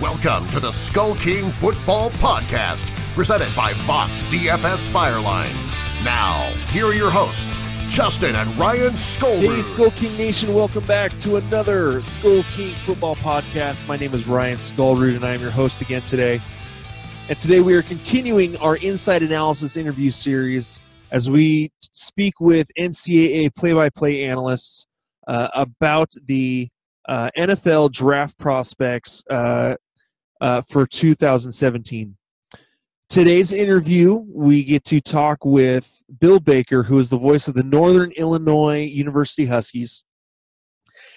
Welcome to the Skull King Football Podcast, presented by Fox DFS Firelines. Now, here are your hosts, Justin and Ryan Skullroot. Hey, Skull King Nation, welcome back to another Skull King Football Podcast. My name is Ryan Skullroot, and I am your host again today. And today we are continuing our inside analysis interview series as we speak with NCAA play by play analysts uh, about the uh, NFL draft prospects uh, uh, for 2017. Today's interview, we get to talk with Bill Baker, who is the voice of the Northern Illinois University Huskies,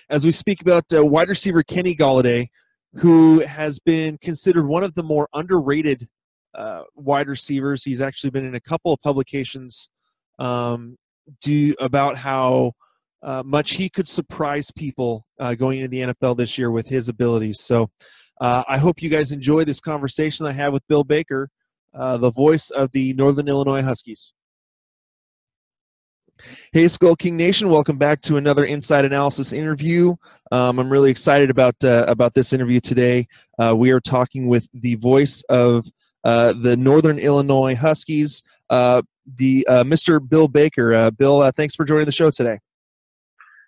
as we speak about uh, wide receiver Kenny Golladay, who has been considered one of the more underrated uh, wide receivers. He's actually been in a couple of publications um, do about how uh, much he could surprise people uh, going into the NFL this year with his abilities. So uh, I hope you guys enjoy this conversation I have with Bill Baker, uh, the voice of the Northern Illinois Huskies. Hey, Skull King Nation! Welcome back to another Inside Analysis interview. Um, I'm really excited about uh, about this interview today. Uh, we are talking with the voice of uh, the Northern Illinois Huskies, uh, the Mr. Bill Baker. Bill, thanks for joining the show today.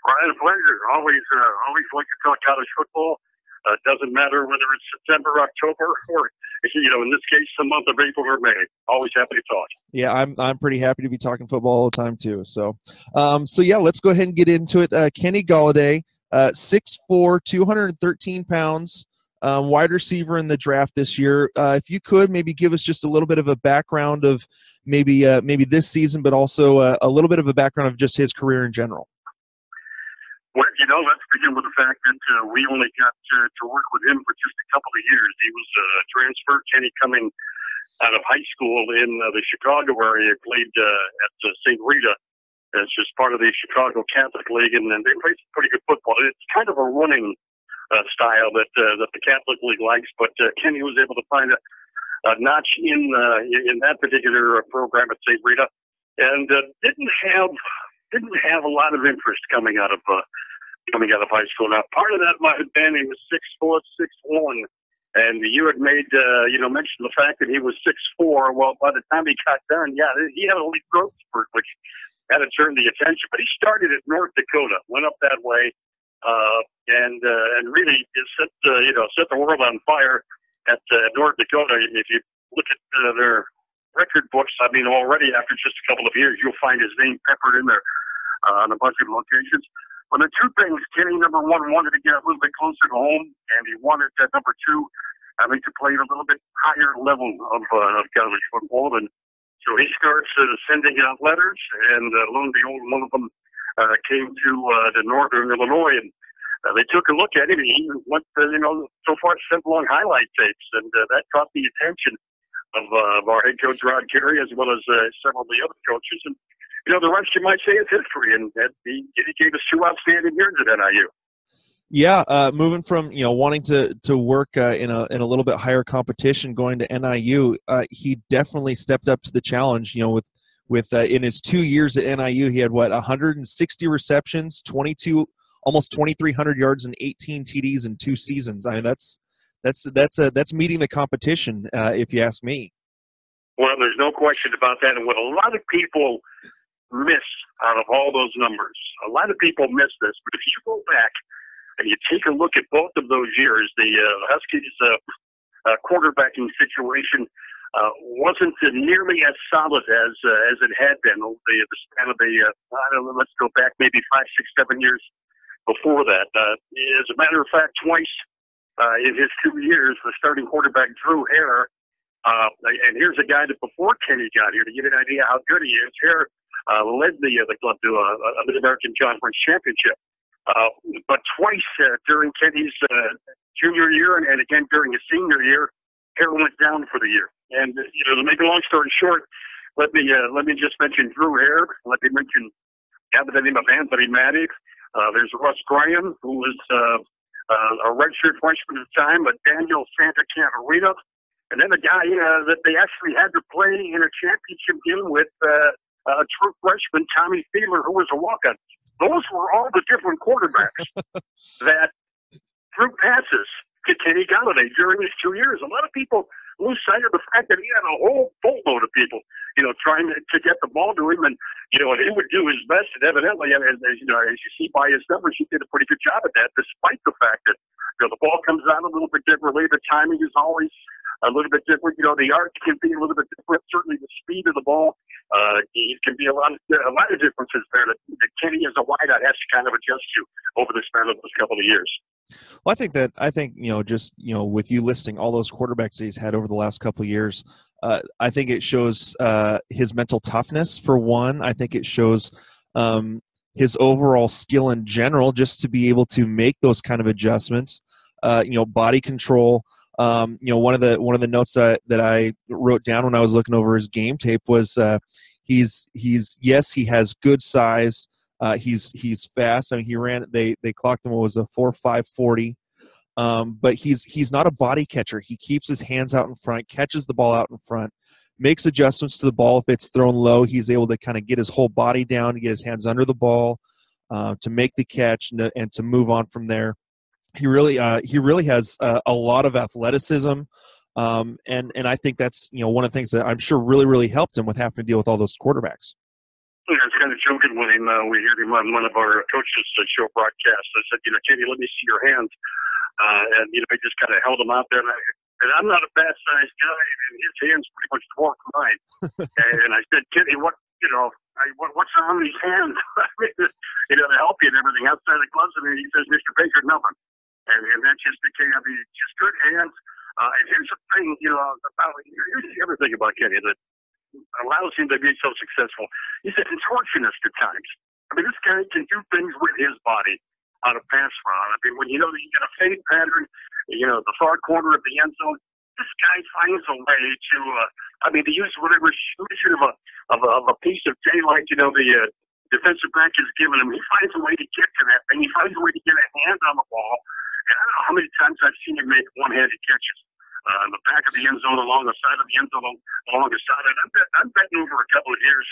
Ryan, a pleasure. Always, always like to talk college football. It doesn't matter whether it's September, October, or you know, in this case, the month of April or May. Always happy to talk. Yeah, I'm I'm pretty happy to be talking football all the time too. So, um, so yeah, let's go ahead and get into it. Uh, Kenny Golladay, uh, 6'4", 213 pounds, um, wide receiver in the draft this year. Uh, if you could maybe give us just a little bit of a background of maybe uh, maybe this season, but also uh, a little bit of a background of just his career in general. Well, you know, let's begin with the fact that uh, we only got to, to work with him for just a couple of years. He was a uh, transfer, Kenny, coming out of high school in uh, the Chicago area, played uh, at uh, St. Rita. It's just part of the Chicago Catholic League, and, and they played some pretty good football. It's kind of a running uh, style that uh, that the Catholic League likes, but uh, Kenny was able to find a, a notch in uh, in that particular program at St. Rita, and uh, didn't have didn't have a lot of interest coming out of uh, coming out of high school. Now, part of that might have been he was six foot six one, and you had made uh, you know mentioned the fact that he was six four. Well, by the time he got done, yeah, he had a elite growth spurt, which had to turn the attention. But he started at North Dakota, went up that way, uh, and uh, and really set uh, you know set the world on fire at uh, North Dakota. If you look at uh, their record books, I mean, already after just a couple of years, you'll find his name peppered in there uh, on a bunch of locations. Well, the two things, Kenny, number one, wanted to get a little bit closer to home, and he wanted, uh, number two, having to play at a little bit higher level of, uh, of college football. And so he starts uh, sending out letters, and uh, lo and behold, one of them uh, came to uh, the Northern Illinois, and uh, they took a look at him. And he went, uh, you know, so far sent along highlight tapes, and uh, that caught the attention of, uh, of our head coach Rod Carey, as well as uh, several of the other coaches. And you know, the rest you might say is history, and he, he gave us two outstanding years at NIU. Yeah, uh, moving from you know wanting to to work uh, in a in a little bit higher competition, going to NIU, uh, he definitely stepped up to the challenge. You know, with with uh, in his two years at NIU, he had what 160 receptions, 22 almost 2,300 yards, and 18 TDs in two seasons. I mean, that's that's that's uh, that's meeting the competition, uh, if you ask me. Well, there's no question about that, and what a lot of people miss out of all those numbers. A lot of people miss this, but if you go back and you take a look at both of those years, the uh, Huskies' uh, uh, quarterbacking situation uh, wasn't nearly as solid as uh, as it had been over the, the span of the. Uh, I don't know, let's go back maybe five, six, seven years before that. Uh, as a matter of fact, twice uh, in his two years, the starting quarterback Drew Hare. Uh, and here's a guy that before Kenny got here to get an idea how good he is. Hare uh, led the uh, the club to a, a Mid American Conference championship. Uh, but twice uh, during Kenny's uh, junior year and, and again during his senior year, Hare went down for the year. And uh, you know, to make a long story short, let me uh, let me just mention Drew Hare. Let me mention yeah, the name of Anthony Maddox. Uh, there's Russ Graham, who was uh, uh, a redshirt freshman at the time, but Daniel Santacaterina. And then the guy uh, that they actually had to play in a championship game with uh, a true freshman, Tommy Fiedler, who was a walk-on. Those were all the different quarterbacks that threw passes to Kenny Golladay during these two years. A lot of people lose sight of the fact that he had a whole boatload of people, you know, trying to, to get the ball to him, and you know, and he would do his best. And evidently, as, as you know, as you see by his numbers, he did a pretty good job at that, despite the fact that you know the ball comes out a little bit differently. The timing is always a little bit different. You know, the arc can be a little bit different. Certainly, the speed of the ball, uh, can be a lot of a lot of differences there that, that Kenny as a wideout has to kind of adjust to over the span of those couple of years. Well, I think that I think you know just you know with you listing all those quarterbacks he's had over the last couple of years, uh, I think it shows uh, his mental toughness for one. I think it shows um, his overall skill in general, just to be able to make those kind of adjustments. Uh, you know, body control. Um, you know, one of the one of the notes that that I wrote down when I was looking over his game tape was uh, he's he's yes he has good size. Uh, he's he's fast. I mean, he ran. They they clocked him. What was a four five forty. Um, but he's he's not a body catcher. He keeps his hands out in front, catches the ball out in front, makes adjustments to the ball if it's thrown low. He's able to kind of get his whole body down, get his hands under the ball, uh, to make the catch and to, and to, move on from there. He really uh, he really has a, lot of athleticism. Um, and and I think that's you know one of the things that I'm sure really really helped him with having to deal with all those quarterbacks. I was kind of joking with him. Uh, we heard him on one of our coaches' show broadcasts. I said, you know, Kenny, let me see your hands. Uh, and, you know, I just kind of held him out there. And, I, and I'm not a bad sized guy, and his hands pretty much dwarf mine. and I said, Kenny, what, you know, I, what, what's on these hands? I mean, you know, to help you and everything outside the gloves. And he says, Mr. Baker, nothing. And, and that just became, I mean, just good hands. Uh, and here's the thing, you know, about, here's the other thing about Kenny that allows him to be so successful. He's a contortionist at times. I mean, this guy can do things with his body on a pass route. I mean, when you know that you get a fade pattern, you know, the far corner of the end zone, this guy finds a way to, uh, I mean, to use whatever illusion of a, of a, of a piece of daylight, you know, the uh, defensive back is giving him. He finds a way to get to that thing. He finds a way to get a hand on the ball. And I don't know how many times I've seen him make one-handed catches uh, in the back of the end zone, along the side of the end zone, along the side. And I'm, bet, I'm betting over a couple of years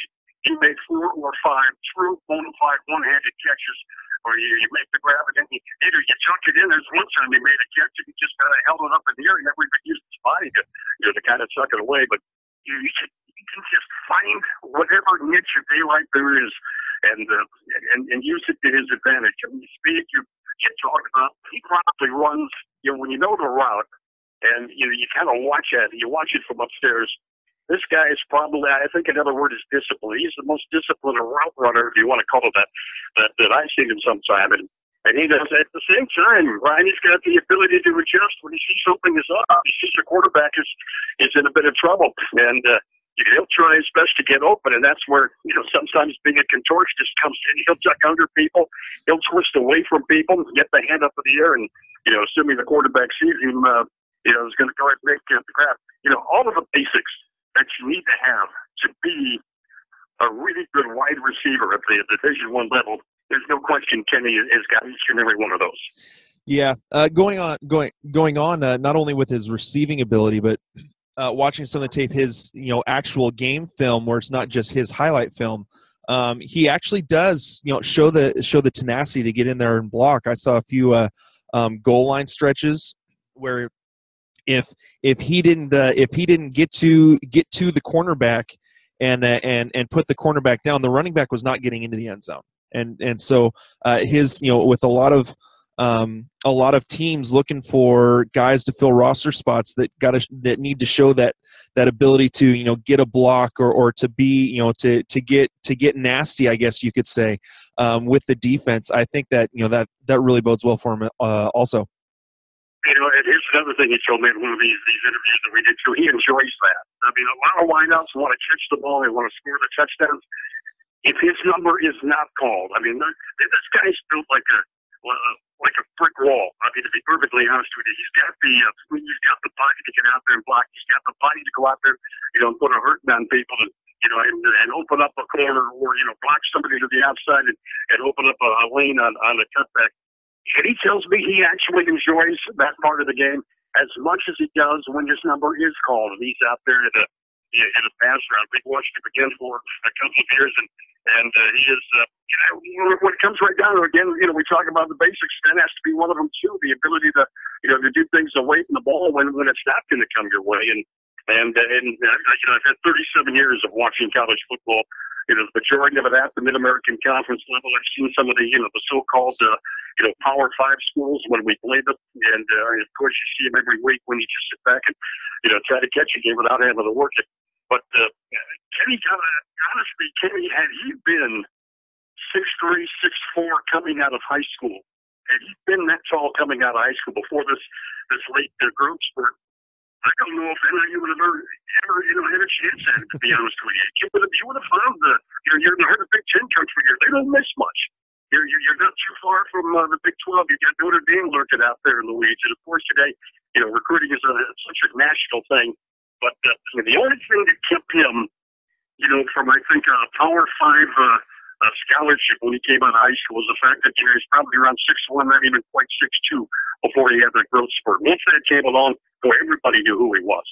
he made four or five true bona fide one-handed catches where you, you make the grab and then you, either you chuck it in. There's one time he made a catch and he just kind of held it up in the air. He never even used his body to, you know, to kind of chuck it away. But you, you, can, you can just find whatever niche of daylight there is and, uh, and, and use it to his advantage. I mean, speed, you, you talk about, he probably runs, you know, when you know the route, and you know you kind of watch it. You watch it from upstairs. This guy is probably, I think, another word is discipline. He's the most disciplined route runner, if you want to call it that, that, that I've seen in some time. And, and he does at the same time, Ryan, he's got the ability to adjust when he sees something is up. He sees a quarterback is is in a bit of trouble, and uh, he'll try his best to get open. And that's where you know sometimes being a contortionist comes in. He'll duck under people, he'll twist away from people, get the hand up in the air, and you know, assuming the quarterback sees him, uh, you know, is going to go and make the grab. You know, all of the basics that you need to have to be a really good wide receiver at the Division One level. There's no question Kenny has got each and every one of those. Yeah, uh, going on, going going on. Uh, not only with his receiving ability, but uh, watching some of the tape, his you know actual game film, where it's not just his highlight film. Um, he actually does you know show the show the tenacity to get in there and block. I saw a few uh, um, goal line stretches where if if he didn't uh, if he didn't get to get to the cornerback and uh, and and put the cornerback down, the running back was not getting into the end zone. And and so uh, his you know with a lot of um, a lot of teams looking for guys to fill roster spots that got that need to show that that ability to you know get a block or, or to be you know to to get to get nasty I guess you could say um, with the defense I think that you know that that really bodes well for him uh, also you know, and here's another thing he told me in one of these these interviews that we did too. He enjoys that. I mean, a lot of wideouts want to catch the ball, they want to score the touchdowns. If his number is not called, I mean, this guy's built like a like a brick wall. I mean, to be perfectly honest with you. He's got the uh, he's got the body to get out there and block. He's got the body to go out there, you know, put a hurting on people and you know, and, and open up a corner or you know block somebody to the outside and, and open up a, a lane on on a cutback. And he tells me he actually enjoys that part of the game as much as he does when his number is called and he's out there in a in a pass round. We've watched him again for a couple of years and and uh, he is, uh, you know, when it comes right down to again, you know, we talk about the basics. That has to be one of them too. The ability to, you know, to do things away from the ball when when it's not going to come your way. And and uh, and uh, you know, I've had 37 years of watching college football. You know, the majority of it at the Mid American Conference level. I've seen some of the, you know, the so-called, uh, you know, Power Five schools when we played them, and uh, of course you see them every week when you just sit back and, you know, try to catch a game without having to work it. But uh, Kenny kind of honestly, Kenny, had he been six three, six four coming out of high school, had he been that tall coming out of high school before this this late uh, growth spurt, I don't know if NIU would have ever, ever you know, had a chance at it. To be honest with you, you would have, you would have found the you're you're in the Big Ten country here. They don't miss much. You're, you're, you're not too far from uh, the Big 12. You got Notre Dame lurking out there in the weeds. And of course, today, you know, recruiting is a, such a national thing. But uh, the only thing that kept him you know, from I think a Power Five uh, uh, scholarship when he came out of high school was the fact that you know, he's probably around six one, not even quite six two, before he had that growth spurt. Once that came along, boy, everybody knew who he was.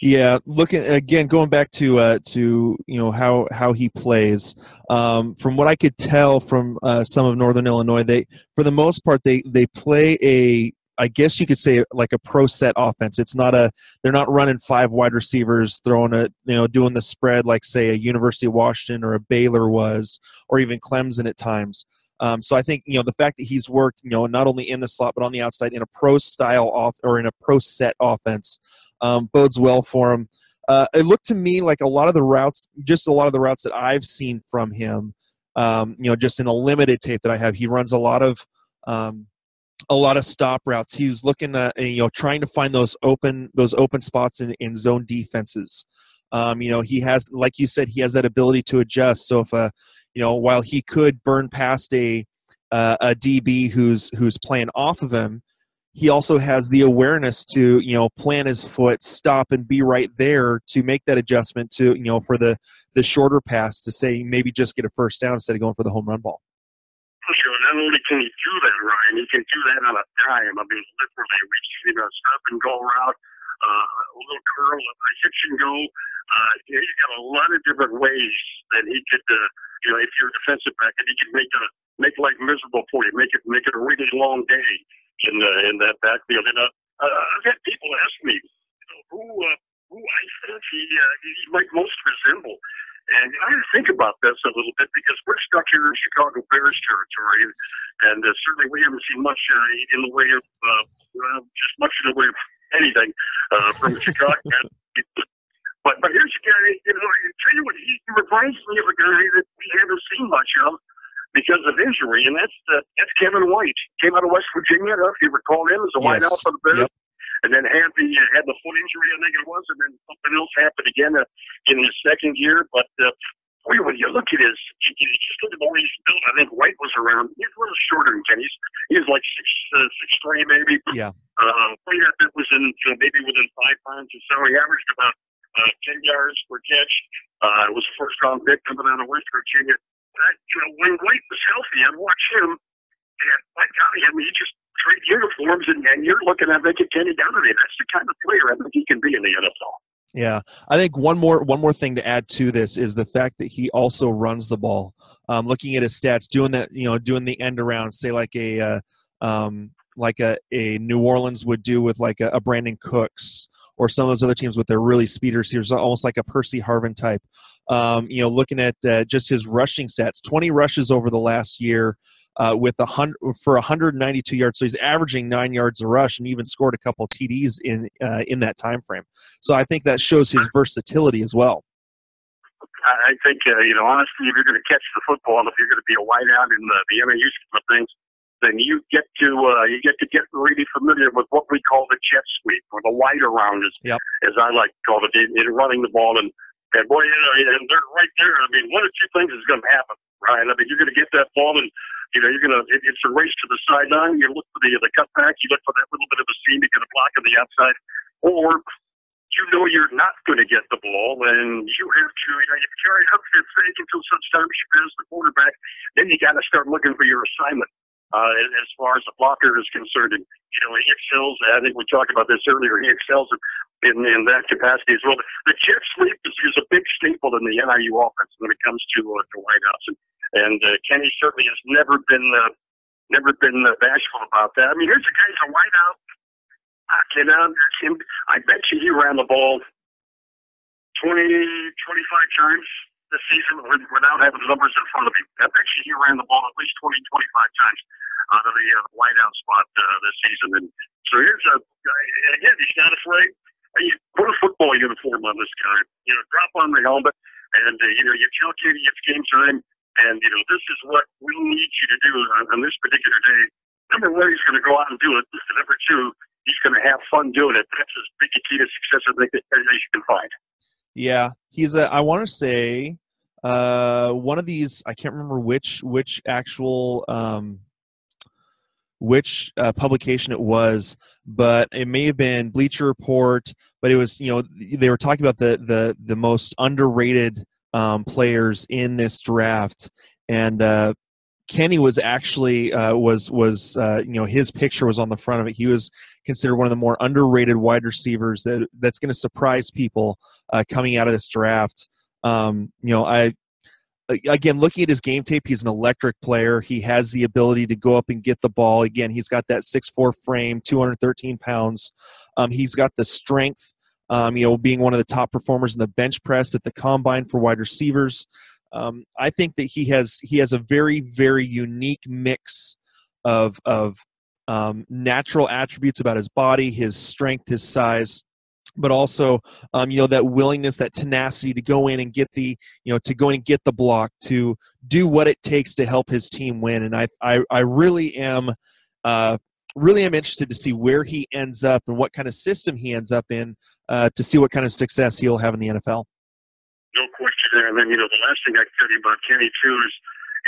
Yeah, looking again, going back to uh, to you know how how he plays. Um, from what I could tell from uh, some of Northern Illinois, they for the most part they they play a I guess you could say like a pro set offense. It's not a they're not running five wide receivers throwing a you know doing the spread like say a University of Washington or a Baylor was or even Clemson at times. Um, so I think you know the fact that he's worked you know not only in the slot but on the outside in a pro style off or in a pro set offense um, bodes well for him. Uh, it looked to me like a lot of the routes, just a lot of the routes that I've seen from him, um, you know, just in a limited tape that I have, he runs a lot of um, a lot of stop routes. He was looking at you know trying to find those open those open spots in, in zone defenses. Um, you know he has like you said he has that ability to adjust. So if a you know while he could burn past a uh, a DB who's who's playing off of him, he also has the awareness to you know plant his foot, stop, and be right there to make that adjustment to you know for the the shorter pass to say maybe just get a first down instead of going for the home run ball you know, not only can he do that, Ryan, he can do that on a dime. I mean, literally, we've seen a stop and go route, uh, a little curl, a hitch and go. Uh, you know, he's got a lot of different ways that he could, uh, you know, if you're a defensive back, and he can make a make life miserable for you, make it make it a really long day in uh, in that backfield. And uh, uh, I've had people ask me, you know, who uh, who I think he uh, he might most resemble. And I had to think about this a little bit because we're stuck here in Chicago Bears territory, and uh, certainly we haven't seen much uh, in the way of uh, uh, just much in the way of anything uh, from Chicago. but but here's a guy, you know, tell he reminds me of a guy that we haven't seen much of because of injury, and that's uh, that's Kevin White. Came out of West Virginia, if you recall him as a yes. wideout for the Bears. Yep and then had the uh, had the foot injury, I think it was, and then something else happened again uh, in his second year. But uh, boy, when you look at his, you, you just look at the way he's built. I think White was around. He's a little shorter than Ken. He's he's like six uh, six three maybe. Yeah. Uh, that was in you know, maybe within five pounds or so. He averaged about uh, ten yards per catch. Uh, it was a first round pick coming out of West Virginia. But, you know, when White was healthy, I'd watch him, and my God, I mean, he just trade uniforms, and, and you're looking at making Kenny Golladay. That's the kind of player I think he can be in the NFL. Yeah, I think one more one more thing to add to this is the fact that he also runs the ball. Um, looking at his stats, doing that, you know, doing the end around, say like a uh, um, like a, a New Orleans would do with like a, a Brandin Cooks or some of those other teams with their really speed receivers, almost like a Percy Harvin type. Um, you know, looking at uh, just his rushing stats, 20 rushes over the last year, uh, with a hundred for 192 yards. So he's averaging nine yards a rush, and even scored a couple TDs in uh, in that time frame. So I think that shows his versatility as well. I think uh, you know honestly, if you're going to catch the football, if you're going to be a wideout in the, the scheme of things, then you get to uh, you get to get really familiar with what we call the jet sweep or the wide around, as yep. as I like to call it, in, in running the ball and and boy, you know, and they're right there. I mean, one of two things is going to happen Ryan. I mean, you're going to get that ball and you know, you're gonna it, it's a race to the sideline. You look for the the cutback. You look for that little bit of a seam to get a block on the outside, or you know you're not going to get the ball, and you have to, you know, you carry up your fake until such time as you pass the quarterback. Then you got to start looking for your assignment. Uh, as far as the blocker is concerned, and you know he excels. I think we talked about this earlier. He excels in in that capacity as well. The jet sweep is, is a big staple in the NIU offense when it comes to uh, to wideouts, and and uh, Kenny certainly has never been uh, never been uh, bashful about that. I mean, here's a guy's a wideout you know, him, I bet you he ran the ball 20, 25 times this season without having the numbers in front of him. I bet he ran the ball at least 20, 25 times out of the uh, wideout spot uh, this season. And so here's a guy, again, he's not afraid. You put a football uniform on this guy, you know, drop on the helmet, and, uh, you know, you tell Katie it's game time, and, you know, this is what we need you to do on, on this particular day. Number one, he's going to go out and do it. Number two, he's going to have fun doing it. That's as big a key to success I think as you can find. Yeah, he's a. I want to say uh, one of these. I can't remember which which actual um, which uh, publication it was, but it may have been Bleacher Report. But it was you know they were talking about the the the most underrated um, players in this draft, and uh, Kenny was actually uh, was was uh, you know his picture was on the front of it. He was considered one of the more underrated wide receivers that that's going to surprise people uh, coming out of this draft. Um, you know, I again looking at his game tape, he's an electric player. He has the ability to go up and get the ball. Again, he's got that six four frame, two hundred thirteen pounds. Um, he's got the strength. Um, you know, being one of the top performers in the bench press at the combine for wide receivers. Um, I think that he has he has a very very unique mix of of um, natural attributes about his body, his strength, his size, but also um, you know that willingness, that tenacity to go in and get the you know to go and get the block, to do what it takes to help his team win. And I I, I really am. Uh, really am interested to see where he ends up and what kind of system he ends up in uh, to see what kind of success he'll have in the NFL no question there. And then, you know, the last thing I can tell you about Kenny too is,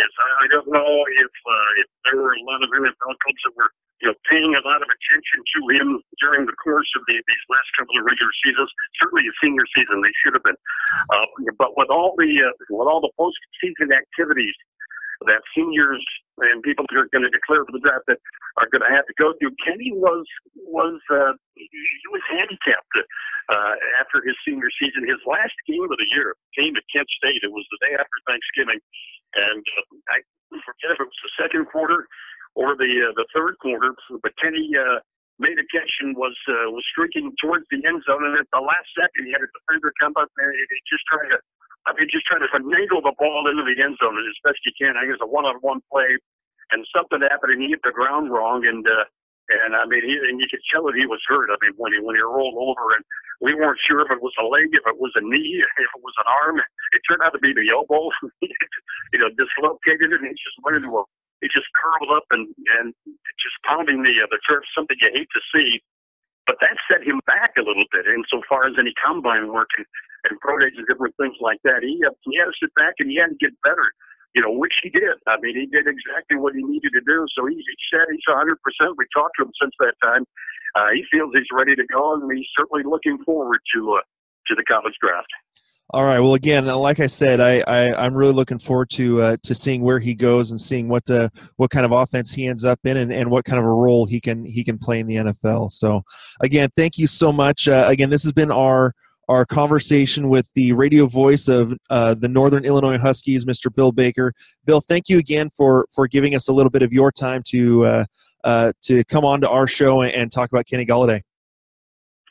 is I, I don't know if uh, if there were a lot of NFL clubs that were you know paying a lot of attention to him during the course of the, these last couple of regular seasons. Certainly, the senior season they should have been. Uh, but with all the uh, with all the postseason activities that seniors and people who are going to declare for the draft that are going to have to go through. Kenny was was uh, he was handicapped uh, after his senior season. His last game of the year came at Kent State. It was the day after Thanksgiving, and uh, I forget if it was the second quarter or the uh, the third quarter. But Kenny uh, made a catch and was uh, was streaking towards the end zone, and at the last second, he had a defender come up and he just trying to I mean, just trying to finagle the ball into the end zone as best you can. I guess a one-on-one play, and something happened, and he hit the ground wrong, and uh, and I mean, he, and you could tell that he was hurt. I mean, when he when he rolled over, and we weren't sure if it was a leg, if it was a knee, if it was an arm. It turned out to be the elbow. you know, dislocated, and he just went into a. He just curled up and and just pounding the uh, the turf. Something you hate to see. But that set him back a little bit insofar as any combine work and, and pro days and different things like that. He, uh, he had to sit back and he had to get better, you know, which he did. I mean, he did exactly what he needed to do. So he, he said he's 100%. We talked to him since that time. Uh, he feels he's ready to go, and he's certainly looking forward to uh, to the college draft. All right. Well, again, like I said, I, I am really looking forward to uh, to seeing where he goes and seeing what the what kind of offense he ends up in and, and what kind of a role he can he can play in the NFL. So, again, thank you so much. Uh, again, this has been our our conversation with the radio voice of uh, the Northern Illinois Huskies, Mr. Bill Baker. Bill, thank you again for for giving us a little bit of your time to uh, uh, to come on to our show and, and talk about Kenny Golladay.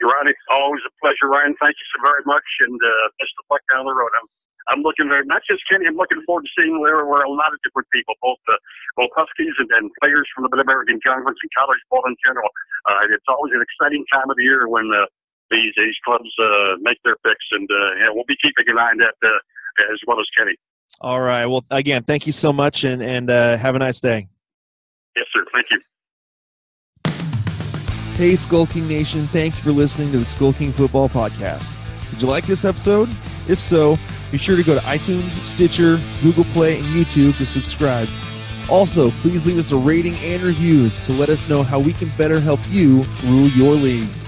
Ron, it's always a pleasure, Ryan. Thank you so very much, and uh, best of luck down the road. I'm, I'm looking very, not just Kenny, I'm looking forward to seeing where, where a lot of different people, both uh, both Huskies and, players from the Mid American Conference and college ball in general. Uh, it's always an exciting time of the year when uh, these these clubs uh, make their picks, and uh, yeah, we'll be keeping an eye on that uh, as well as Kenny. All right. Well, again, thank you so much, and and uh, have a nice day. Yes, sir. Thank you. Hey, Skull King Nation, thanks for listening to the Skull King Football Podcast. Did you like this episode? If so, be sure to go to iTunes, Stitcher, Google Play, and YouTube to subscribe. Also, please leave us a rating and reviews to let us know how we can better help you rule your leagues.